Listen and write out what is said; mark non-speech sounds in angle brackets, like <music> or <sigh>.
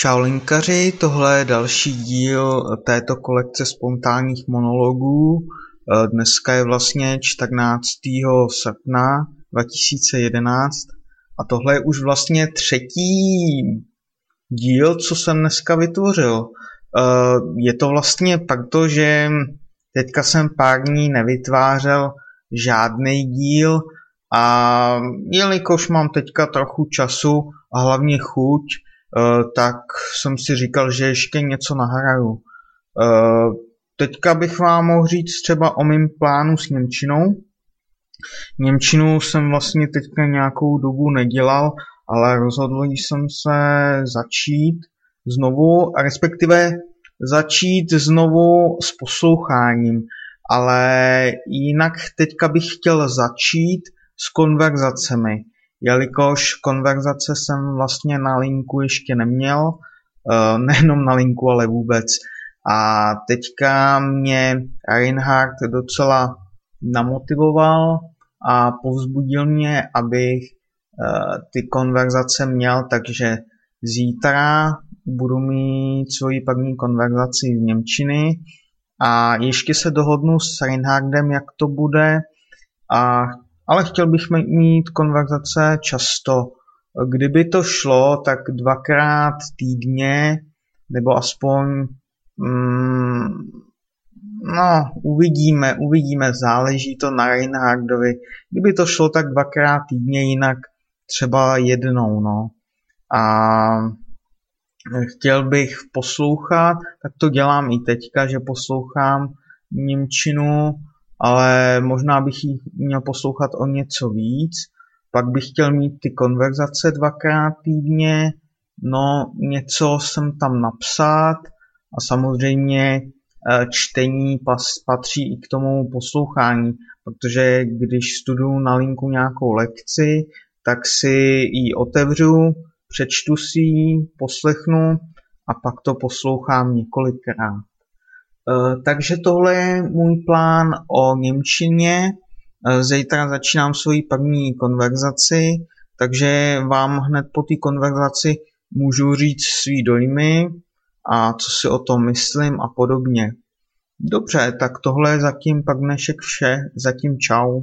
Čau linkaři, tohle je další díl této kolekce spontánních monologů. Dneska je vlastně 14. srpna 2011 a tohle je už vlastně třetí díl, co jsem dneska vytvořil. Je to vlastně proto, že teďka jsem pár dní nevytvářel žádný díl a jelikož mám teďka trochu času a hlavně chuť, Eh, tak jsem si říkal, že ještě něco nahraju. Eh, teďka bych vám mohl říct třeba o mém plánu s Němčinou. Němčinu jsem vlastně teďka nějakou dobu nedělal, ale rozhodl jsem se začít znovu, respektive začít znovu s posloucháním, ale jinak teďka bych chtěl začít s konverzacemi jelikož konverzace jsem vlastně na linku ještě neměl, eh, <laughs> nejenom na linku, ale vůbec. A teďka mě Reinhardt docela namotivoval a povzbudil mě, abych eh, ty konverzace měl, takže zítra budu mít svoji první konverzaci v Němčiny a ještě se dohodnu s Reinhardem, jak to bude a ale chtěl bych mít konverzace často. Kdyby to šlo, tak dvakrát týdně, nebo aspoň, mm, no, uvidíme, uvidíme, záleží to na Reinhardovi. Kdyby to šlo, tak dvakrát týdně, jinak třeba jednou, no. A chtěl bych poslouchat, tak to dělám i teďka, že poslouchám Němčinu, ale možná bych jí měl poslouchat o něco víc. Pak bych chtěl mít ty konverzace dvakrát týdně, no něco jsem tam napsat a samozřejmě eh, čtení patří i k tomu poslouchání, protože když studuju na linku nějakou lekci, tak si ji otevřu, přečtu si ji, poslechnu a pak to poslouchám několikrát. Eh, takže tohle je můj plán o Němčině. Eh, zítra začínám svoji první konverzaci, takže vám hned po té konverzaci můžu říct svý dojmy a co si o tom myslím a podobně. Dobře, tak tohle je zatím pak dnešek vše. Zatím čau.